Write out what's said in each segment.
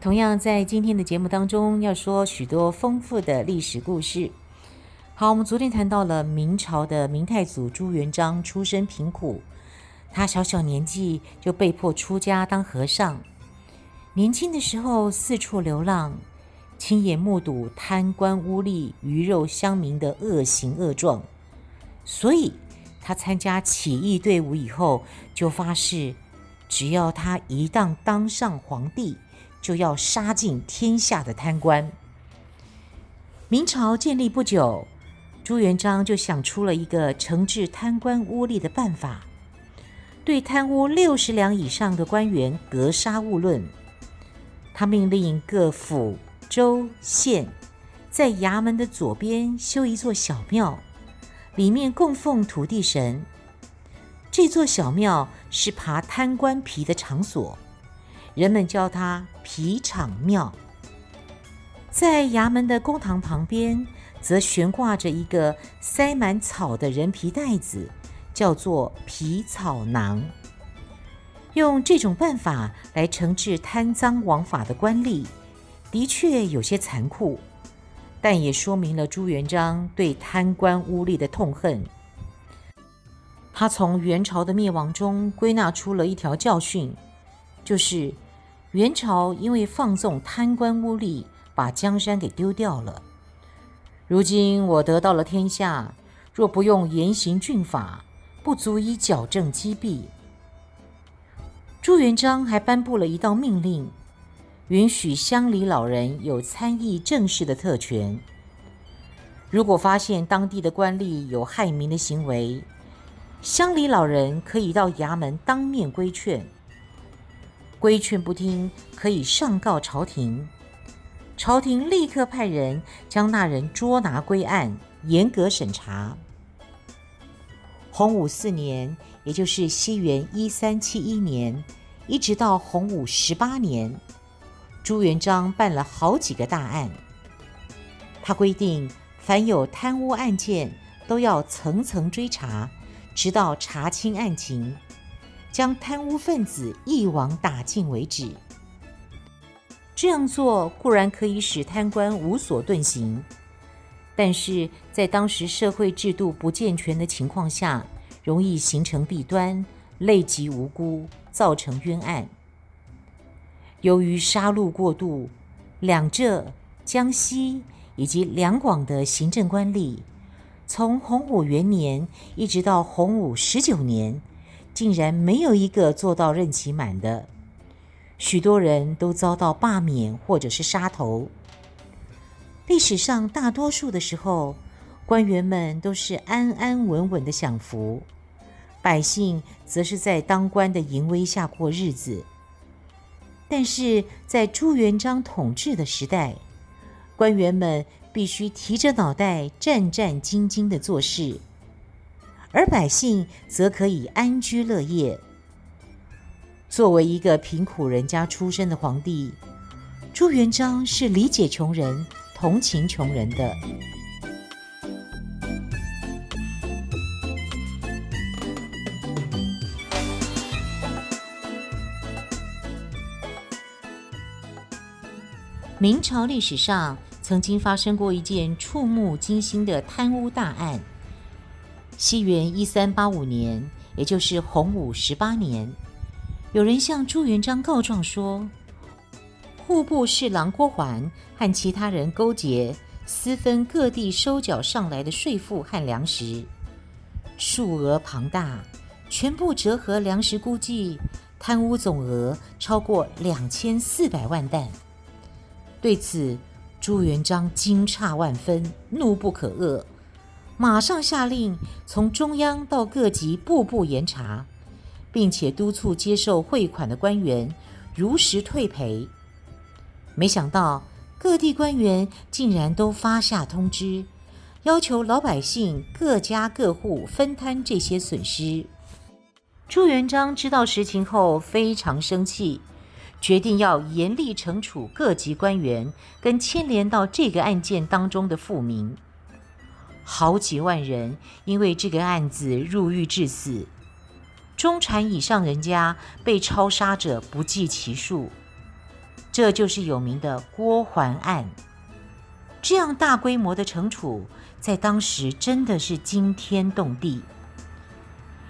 同样在今天的节目当中，要说许多丰富的历史故事。好，我们昨天谈到了明朝的明太祖朱元璋出身贫苦，他小小年纪就被迫出家当和尚。年轻的时候四处流浪，亲眼目睹贪官污吏、鱼肉乡民的恶行恶状，所以他参加起义队伍以后，就发誓，只要他一旦当上皇帝，就要杀尽天下的贪官。明朝建立不久。朱元璋就想出了一个惩治贪官污吏的办法，对贪污六十两以上的官员格杀勿论。他命令各府、州、县在衙门的左边修一座小庙，里面供奉土地神。这座小庙是扒贪官皮的场所，人们叫它皮场庙。在衙门的公堂旁边，则悬挂着一个塞满草的人皮袋子，叫做皮草囊。用这种办法来惩治贪赃枉法的官吏，的确有些残酷，但也说明了朱元璋对贪官污吏的痛恨。他从元朝的灭亡中归纳出了一条教训，就是元朝因为放纵贪官污吏，把江山给丢掉了。如今我得到了天下，若不用严刑峻法，不足以矫正积弊。朱元璋还颁布了一道命令，允许乡里老人有参议政事的特权。如果发现当地的官吏有害民的行为，乡里老人可以到衙门当面规劝。规劝不听，可以上告朝廷。朝廷立刻派人将那人捉拿归案，严格审查。洪武四年，也就是西元一三七一年，一直到洪武十八年，朱元璋办了好几个大案。他规定，凡有贪污案件，都要层层追查，直到查清案情，将贪污分子一网打尽为止。这样做固然可以使贪官无所遁形，但是在当时社会制度不健全的情况下，容易形成弊端，累及无辜，造成冤案。由于杀戮过度，两浙、江西以及两广的行政官吏，从洪武元年一直到洪武十九年，竟然没有一个做到任期满的。许多人都遭到罢免或者是杀头。历史上大多数的时候，官员们都是安安稳稳的享福，百姓则是在当官的淫威下过日子。但是在朱元璋统治的时代，官员们必须提着脑袋战战兢兢地做事，而百姓则可以安居乐业。作为一个贫苦人家出身的皇帝，朱元璋是理解穷人、同情穷人的。明朝历史上曾经发生过一件触目惊心的贪污大案。西元一三八五年，也就是洪武十八年。有人向朱元璋告状说，户部侍郎郭桓和其他人勾结，私分各地收缴上来的税赋和粮食，数额庞大，全部折合粮食估计，贪污总额超过两千四百万担。对此，朱元璋惊诧万分，怒不可遏，马上下令从中央到各级步步严查。并且督促接受汇款的官员如实退赔。没想到各地官员竟然都发下通知，要求老百姓各家各户分摊这些损失。朱元璋知道实情后非常生气，决定要严厉惩处各级官员跟牵连到这个案件当中的富民。好几万人因为这个案子入狱致死，中产以上人家被抄杀者不计其数。这就是有名的郭桓案。这样大规模的惩处，在当时真的是惊天动地。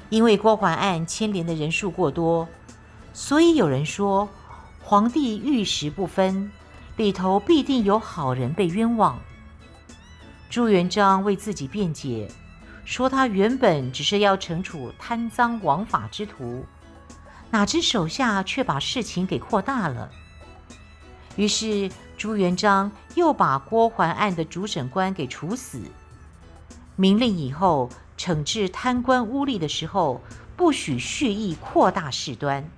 因为郭桓案牵连的人数过多，所以有人说，皇帝玉石不分，里头必定有好人被冤枉。朱元璋为自己辩解，说他原本只是要惩处贪赃枉法之徒，哪知手下却把事情给扩大了。于是朱元璋又把郭桓案的主审官给处死，明令以后惩治贪官污吏的时候，不许蓄意扩大事端。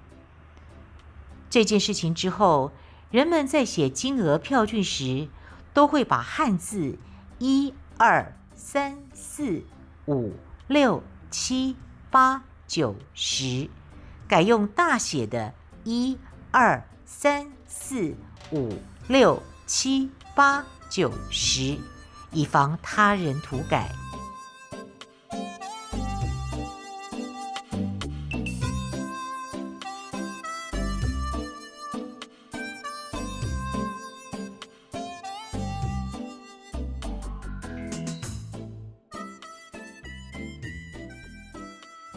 这件事情之后，人们在写金额票据时，都会把汉字一二三四五六七八九十改用大写的一二三四。五六七八九十，以防他人涂改。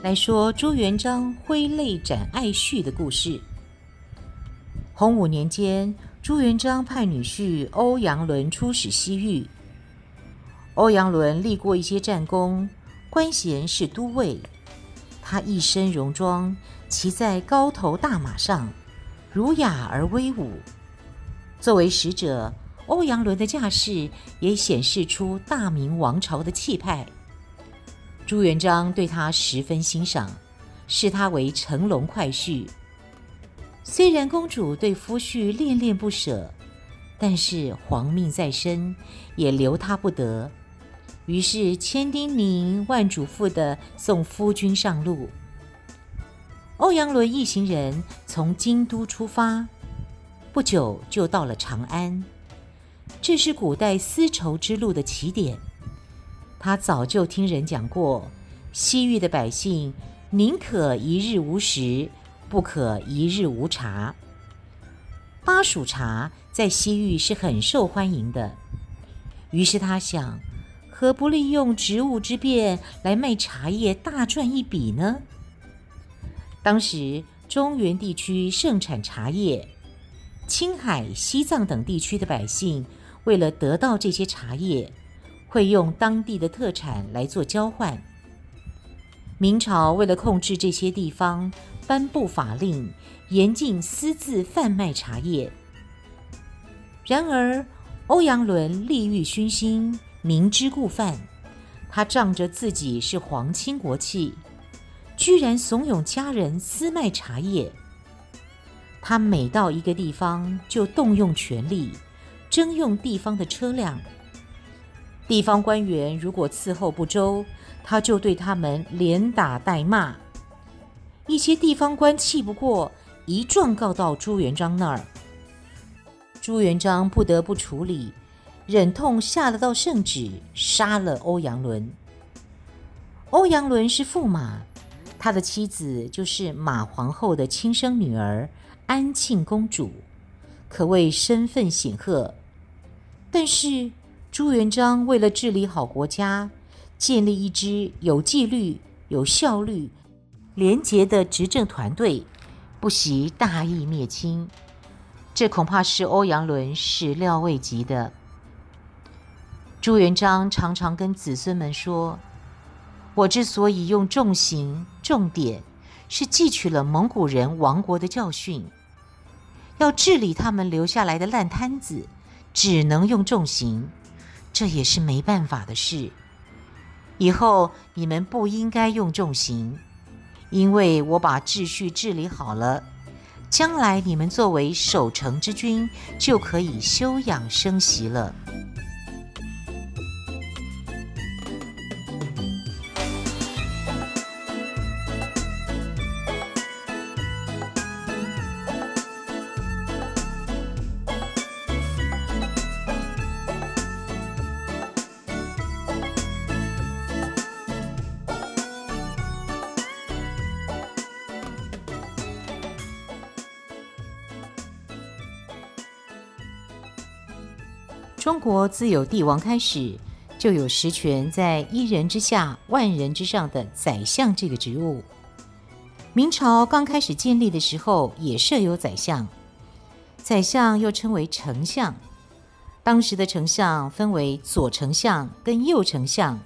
来说朱元璋挥泪斩爱婿的故事。洪武年间。朱元璋派女婿欧阳伦出使西域。欧阳伦立过一些战功，官衔是都尉。他一身戎装，骑在高头大马上，儒雅而威武。作为使者，欧阳伦的架势也显示出大明王朝的气派。朱元璋对他十分欣赏，视他为乘龙快婿。虽然公主对夫婿恋恋不舍，但是皇命在身，也留他不得。于是千叮咛万嘱咐地送夫君上路。欧阳伦一行人从京都出发，不久就到了长安。这是古代丝绸之路的起点。他早就听人讲过，西域的百姓宁可一日无食。不可一日无茶。巴蜀茶在西域是很受欢迎的，于是他想，何不利用职务之便来卖茶叶，大赚一笔呢？当时中原地区盛产茶叶，青海、西藏等地区的百姓为了得到这些茶叶，会用当地的特产来做交换。明朝为了控制这些地方，颁布法令，严禁私自贩卖茶叶。然而，欧阳伦利欲熏心，明知故犯。他仗着自己是皇亲国戚，居然怂恿家人私卖茶叶。他每到一个地方，就动用权力，征用地方的车辆。地方官员如果伺候不周，他就对他们连打带骂，一些地方官气不过，一状告到朱元璋那儿。朱元璋不得不处理，忍痛下了道圣旨，杀了欧阳伦。欧阳伦是驸马，他的妻子就是马皇后的亲生女儿安庆公主，可谓身份显赫。但是朱元璋为了治理好国家，建立一支有纪律、有效率、廉洁的执政团队，不惜大义灭亲，这恐怕是欧阳伦始料未及的。朱元璋常常跟子孙们说：“我之所以用重刑重典，是汲取了蒙古人亡国的教训，要治理他们留下来的烂摊子，只能用重刑，这也是没办法的事。”以后你们不应该用重刑，因为我把秩序治理好了，将来你们作为守城之君，就可以休养生息了。自有帝王开始，就有实权在一人之下、万人之上的宰相这个职务。明朝刚开始建立的时候，也设有宰相，宰相又称为丞相。当时的丞相分为左丞相跟右丞相，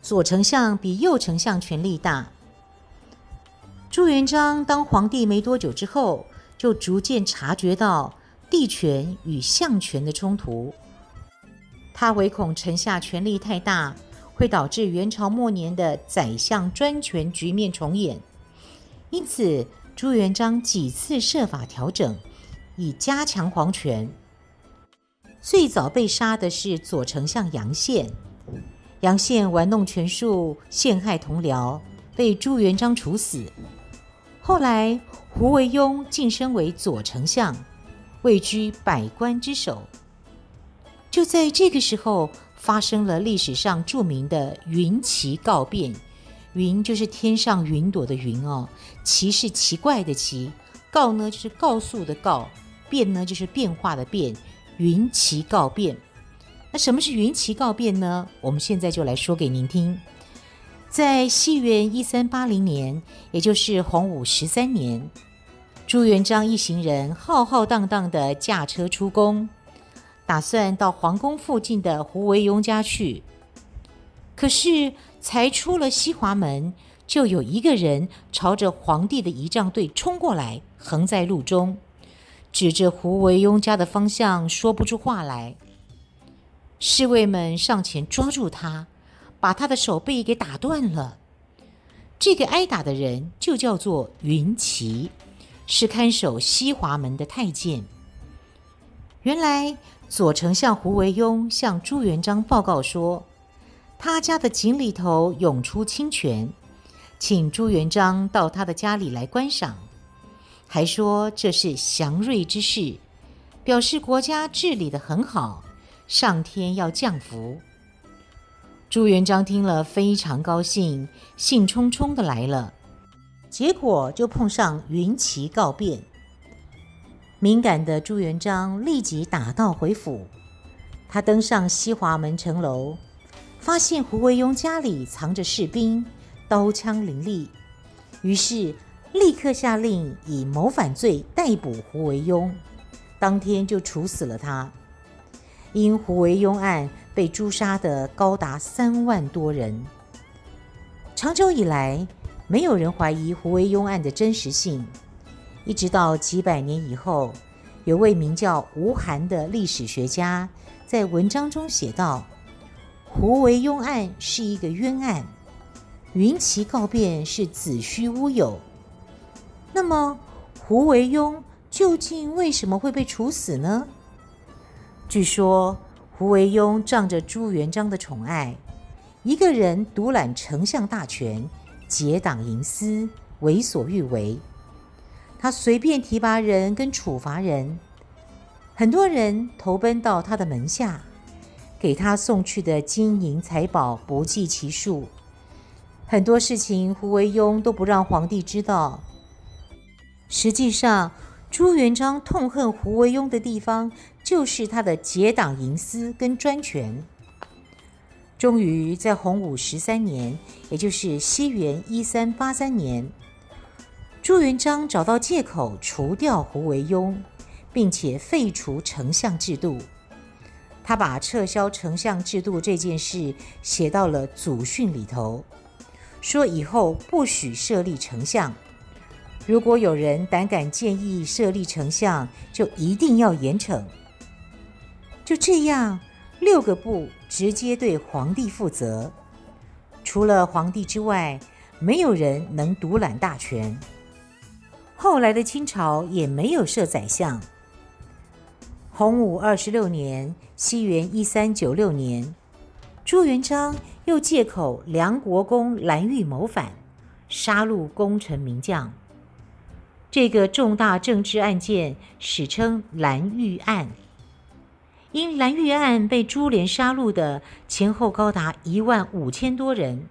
左丞相比右丞相权力大。朱元璋当皇帝没多久之后，就逐渐察觉到帝权与相权的冲突。他唯恐臣下权力太大，会导致元朝末年的宰相专权局面重演，因此朱元璋几次设法调整，以加强皇权。最早被杀的是左丞相杨宪，杨宪玩弄权术，陷害同僚，被朱元璋处死。后来胡惟庸晋升为左丞相，位居百官之首。就在这个时候，发生了历史上著名的云奇告变。云就是天上云朵的云哦，奇是奇怪的奇，告呢就是告诉的告，变呢就是变化的变。云奇告变，那什么是云奇告变呢？我们现在就来说给您听。在西元一三八零年，也就是洪武十三年，朱元璋一行人浩浩荡荡地驾车出宫。打算到皇宫附近的胡惟庸家去，可是才出了西华门，就有一个人朝着皇帝的仪仗队冲过来，横在路中，指着胡惟庸家的方向说不出话来。侍卫们上前抓住他，把他的手臂给打断了。这个挨打的人就叫做云奇，是看守西华门的太监。原来。左丞相胡惟庸向朱元璋报告说，他家的井里头涌出清泉，请朱元璋到他的家里来观赏，还说这是祥瑞之事，表示国家治理得很好，上天要降福。朱元璋听了非常高兴，兴冲冲的来了，结果就碰上云奇告变。敏感的朱元璋立即打道回府。他登上西华门城楼，发现胡惟庸家里藏着士兵，刀枪林立，于是立刻下令以谋反罪逮捕胡惟庸，当天就处死了他。因胡惟庸案被诛杀的高达三万多人。长久以来，没有人怀疑胡惟庸案的真实性。一直到几百年以后，有位名叫吴晗的历史学家在文章中写道：“胡惟庸案是一个冤案，云奇告变是子虚乌有。那么，胡惟庸究竟为什么会被处死呢？据说，胡惟庸仗着朱元璋的宠爱，一个人独揽丞相大权，结党营私，为所欲为。”他随便提拔人跟处罚人，很多人投奔到他的门下，给他送去的金银财宝不计其数。很多事情胡惟庸都不让皇帝知道。实际上，朱元璋痛恨胡惟庸的地方，就是他的结党营私跟专权。终于在洪武十三年，也就是西元一三八三年。朱元璋找到借口除掉胡惟庸，并且废除丞相制度。他把撤销丞相制度这件事写到了祖训里头，说以后不许设立丞相。如果有人胆敢建议设立丞相，就一定要严惩。就这样，六个部直接对皇帝负责。除了皇帝之外，没有人能独揽大权。后来的清朝也没有设宰相。洪武二十六年（西元一三九六年），朱元璋又借口梁国公蓝玉谋反，杀戮功臣名将。这个重大政治案件史称蓝玉案。因蓝玉案被株连杀戮的前后高达一万五千多人，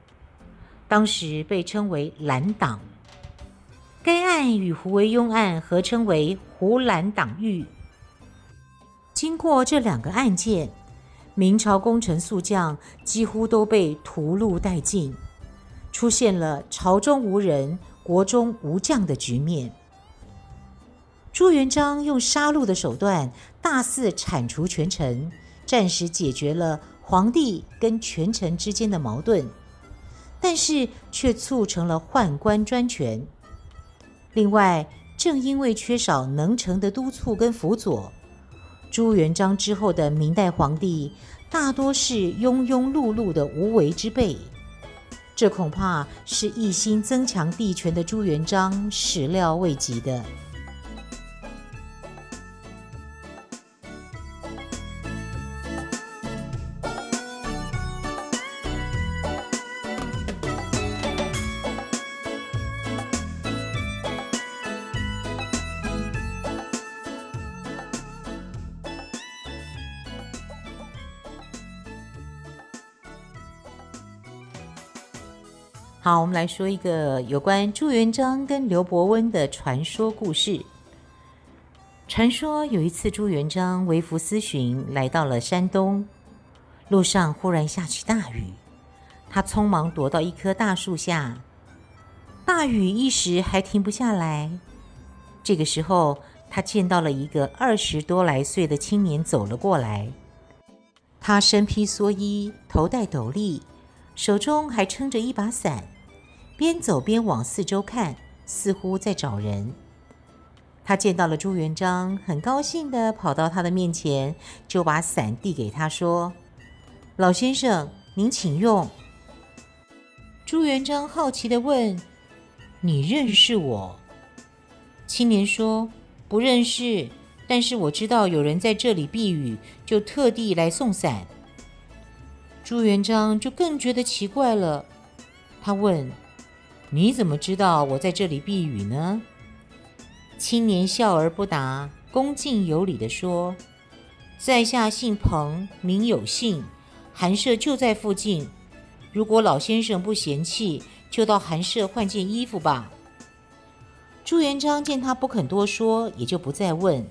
当时被称为蓝党。该案与胡惟庸案合称为胡蓝党狱。经过这两个案件，明朝功臣宿将几乎都被屠戮殆尽，出现了朝中无人、国中无将的局面。朱元璋用杀戮的手段大肆铲除权臣，暂时解决了皇帝跟权臣之间的矛盾，但是却促成了宦官专权。另外，正因为缺少能臣的督促跟辅佐。朱元璋之后的明代皇帝大多是庸庸碌碌的无为之辈，这恐怕是一心增强帝权的朱元璋始料未及的。好，我们来说一个有关朱元璋跟刘伯温的传说故事。传说有一次，朱元璋微服私巡，来到了山东，路上忽然下起大雨，他匆忙躲到一棵大树下，大雨一时还停不下来。这个时候，他见到了一个二十多来岁的青年走了过来，他身披蓑衣，头戴斗笠，手中还撑着一把伞。边走边往四周看，似乎在找人。他见到了朱元璋，很高兴地跑到他的面前，就把伞递给他，说：“老先生，您请用。”朱元璋好奇地问：“你认识我？”青年说：“不认识，但是我知道有人在这里避雨，就特地来送伞。”朱元璋就更觉得奇怪了，他问。你怎么知道我在这里避雨呢？青年笑而不答，恭敬有礼地说：“在下姓彭，名有信，寒舍就在附近。如果老先生不嫌弃，就到寒舍换件衣服吧。”朱元璋见他不肯多说，也就不再问，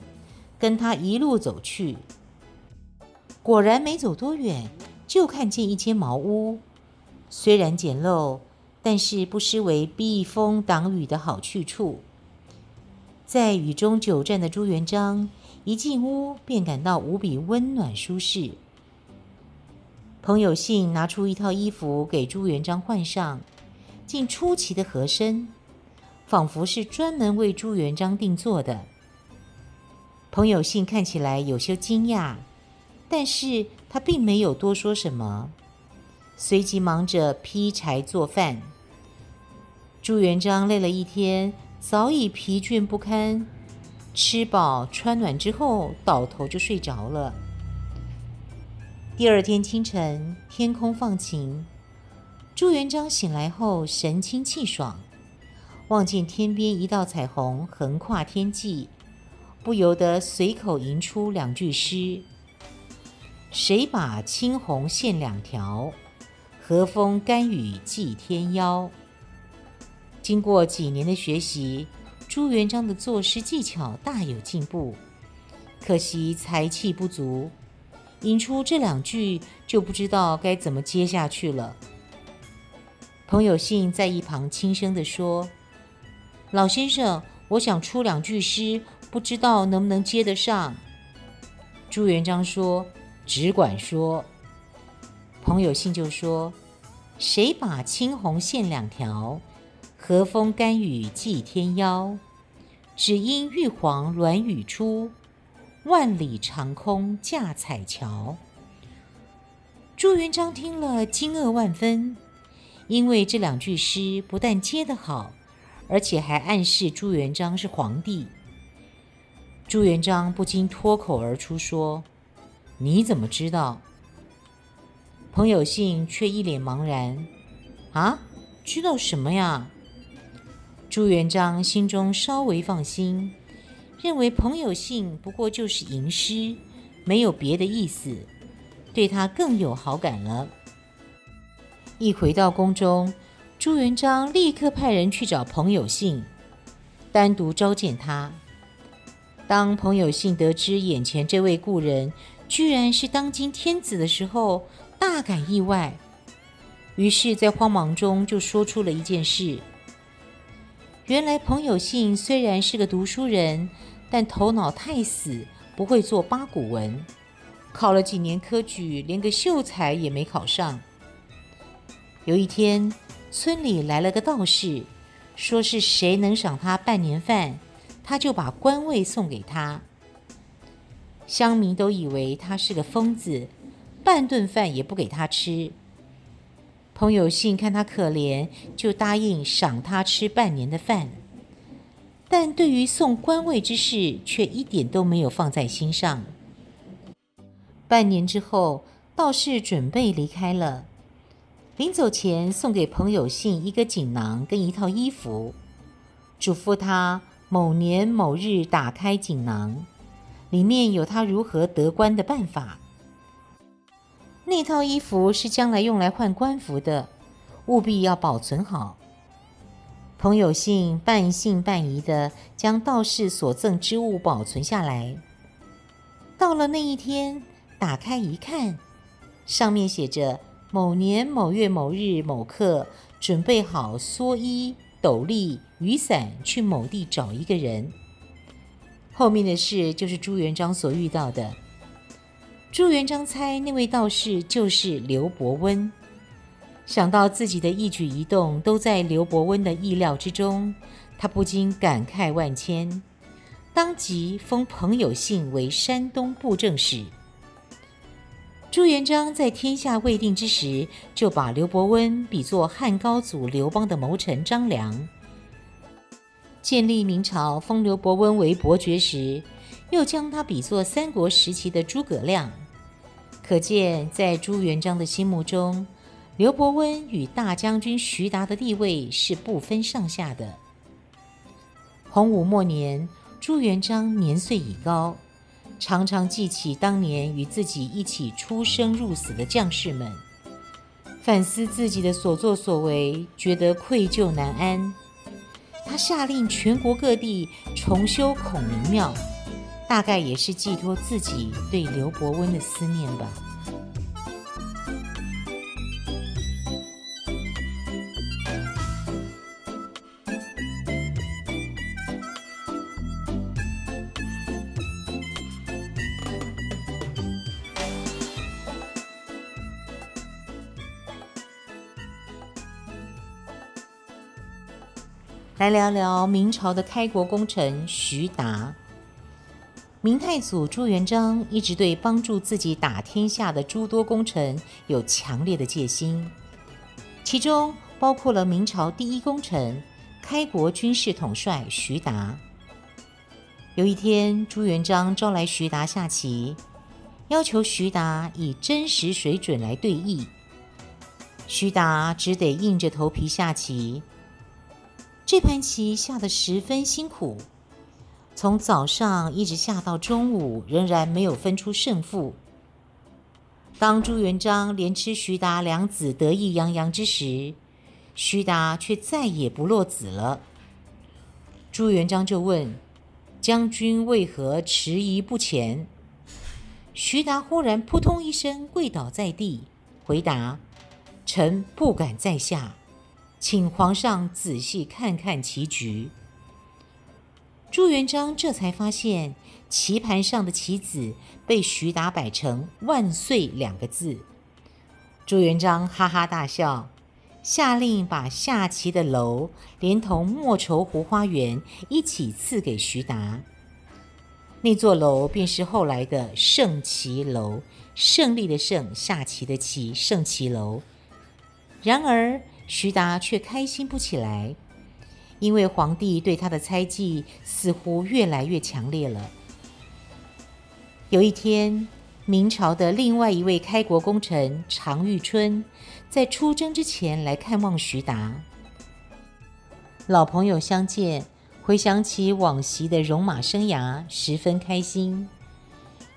跟他一路走去。果然没走多远，就看见一间茅屋，虽然简陋。但是不失为避风挡雨的好去处。在雨中久站的朱元璋一进屋便感到无比温暖舒适。彭有信拿出一套衣服给朱元璋换上，竟出奇的合身，仿佛是专门为朱元璋定做的。彭有信看起来有些惊讶，但是他并没有多说什么，随即忙着劈柴做饭。朱元璋累了一天，早已疲倦不堪，吃饱穿暖之后，倒头就睡着了。第二天清晨，天空放晴，朱元璋醒来后神清气爽，望见天边一道彩虹横跨天际，不由得随口吟出两句诗：“谁把青红线两条？和风干雨祭天妖。”经过几年的学习，朱元璋的作诗技巧大有进步，可惜才气不足，引出这两句就不知道该怎么接下去了。彭有信在一旁轻声地说：“老先生，我想出两句诗，不知道能不能接得上。”朱元璋说：“只管说。”彭有信就说：“谁把青红线两条？”和风干雨祭天妖，只因玉皇鸾雨出，万里长空架彩桥。朱元璋听了惊愕万分，因为这两句诗不但接得好，而且还暗示朱元璋是皇帝。朱元璋不禁脱口而出说：“你怎么知道？”彭有信却一脸茫然：“啊，知道什么呀？”朱元璋心中稍微放心，认为彭有信不过就是吟诗，没有别的意思，对他更有好感了。一回到宫中，朱元璋立刻派人去找彭有信，单独召见他。当彭有信得知眼前这位故人居然是当今天子的时候，大感意外，于是，在慌忙中就说出了一件事：原来彭有幸虽然是个读书人，但头脑太死，不会做八股文，考了几年科举，连个秀才也没考上。有一天，村里来了个道士，说是谁能赏他半年饭，他就把官位送给他。乡民都以为他是个疯子，半顿饭也不给他吃。彭有信看他可怜，就答应赏他吃半年的饭，但对于送官位之事，却一点都没有放在心上。半年之后，道士准备离开了。临走前，送给彭有信一个锦囊跟一套衣服，嘱咐他某年某日打开锦囊，里面有他如何得官的办法。那套衣服是将来用来换官服的，务必要保存好。彭有信半信半疑的将道士所赠之物保存下来。到了那一天，打开一看，上面写着。某年某月某日某刻，准备好蓑衣、斗笠、雨伞，去某地找一个人。后面的事就是朱元璋所遇到的。朱元璋猜那位道士就是刘伯温，想到自己的一举一动都在刘伯温的意料之中，他不禁感慨万千，当即封彭友信为山东布政使。朱元璋在天下未定之时，就把刘伯温比作汉高祖刘邦的谋臣张良。建立明朝，封刘伯温为伯爵时，又将他比作三国时期的诸葛亮。可见，在朱元璋的心目中，刘伯温与大将军徐达的地位是不分上下的。洪武末年，朱元璋年岁已高。常常记起当年与自己一起出生入死的将士们，反思自己的所作所为，觉得愧疚难安。他下令全国各地重修孔明庙，大概也是寄托自己对刘伯温的思念吧。来聊聊明朝的开国功臣徐达。明太祖朱元璋一直对帮助自己打天下的诸多功臣有强烈的戒心，其中包括了明朝第一功臣、开国军事统帅徐达。有一天，朱元璋招来徐达下棋，要求徐达以真实水准来对弈。徐达只得硬着头皮下棋。这盘棋下得十分辛苦，从早上一直下到中午，仍然没有分出胜负。当朱元璋连吃徐达两子，得意洋洋之时，徐达却再也不落子了。朱元璋就问：“将军为何迟疑不前？”徐达忽然扑通一声跪倒在地，回答：“臣不敢再下。”请皇上仔细看看棋局。朱元璋这才发现棋盘上的棋子被徐达摆成“万岁”两个字。朱元璋哈哈大笑，下令把下棋的楼连同莫愁湖花园一起赐给徐达。那座楼便是后来的胜棋楼，胜利的胜，下棋的棋，胜棋楼。然而，徐达却开心不起来，因为皇帝对他的猜忌似乎越来越强烈了。有一天，明朝的另外一位开国功臣常遇春，在出征之前来看望徐达。老朋友相见，回想起往昔的戎马生涯，十分开心。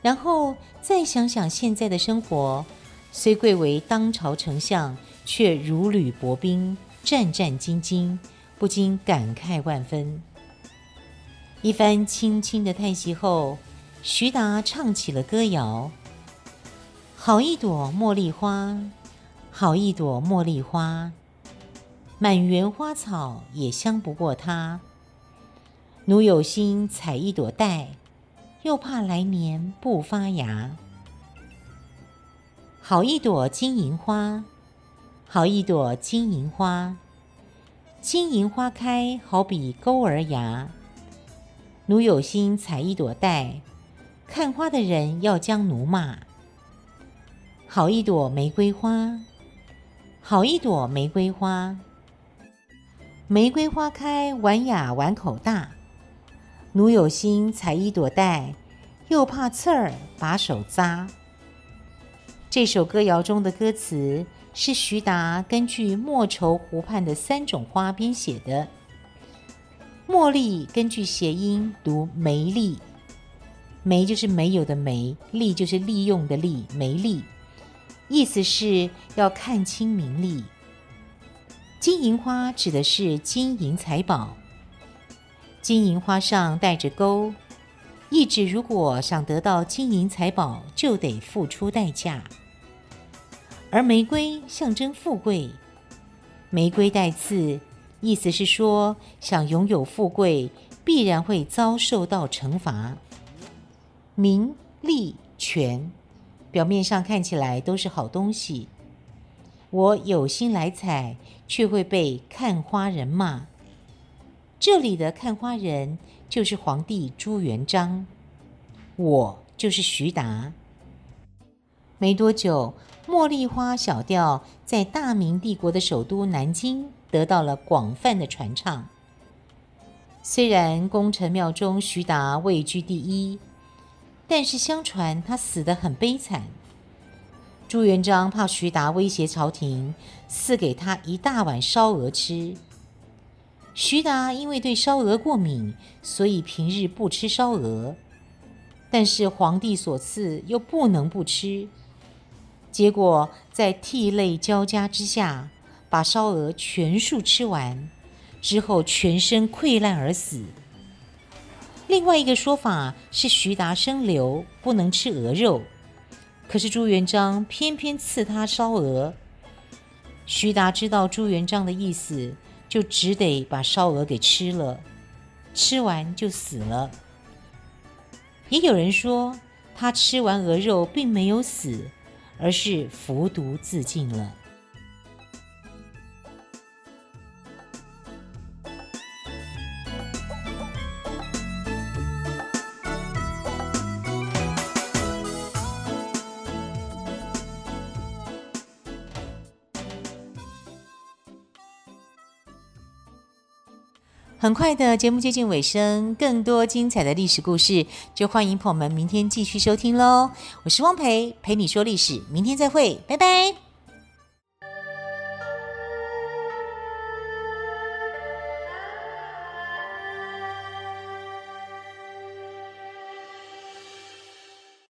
然后再想想现在的生活，虽贵为当朝丞相，却如履薄冰，战战兢兢，不禁感慨万分。一番轻轻的叹息后，徐达唱起了歌谣：“好一朵茉莉花，好一朵茉莉花，满园花草也香不过它。奴有心采一朵戴，又怕来年不发芽。好一朵金银花，好一朵金银花，金银花开好比钩儿芽。奴有心采一朵戴。”看花的人要将奴骂。好一朵玫瑰花，好一朵玫瑰花。玫瑰花开婉雅碗口大，奴有心采一朵戴，又怕刺儿把手扎。这首歌谣中的歌词是徐达根据莫愁湖畔的三种花编写的。茉莉根据谐音读梅丽。梅就是没有的梅，利就是利用的利，梅莉，意思是要看清名利。金银花指的是金银财宝，金银花上带着钩，意指如果想得到金银财宝，就得付出代价。而玫瑰象征富贵，玫瑰带刺，意思是说想拥有富贵，必然会遭受到惩罚。名利权，表面上看起来都是好东西。我有心来采，却会被看花人骂。这里的看花人就是皇帝朱元璋，我就是徐达。没多久，茉莉花小调在大明帝国的首都南京得到了广泛的传唱。虽然功臣庙中徐达位居第一。但是相传他死得很悲惨。朱元璋怕徐达威胁朝廷，赐给他一大碗烧鹅吃。徐达因为对烧鹅过敏，所以平日不吃烧鹅。但是皇帝所赐，又不能不吃。结果在涕泪交加之下，把烧鹅全数吃完，之后全身溃烂而死。另外一个说法是，徐达生瘤，不能吃鹅肉，可是朱元璋偏偏赐他烧鹅。徐达知道朱元璋的意思，就只得把烧鹅给吃了，吃完就死了。也有人说，他吃完鹅肉并没有死，而是服毒自尽了。很快的节目接近尾声，更多精彩的历史故事，就欢迎朋友们明天继续收听喽。我是汪培，陪你说历史，明天再会，拜拜。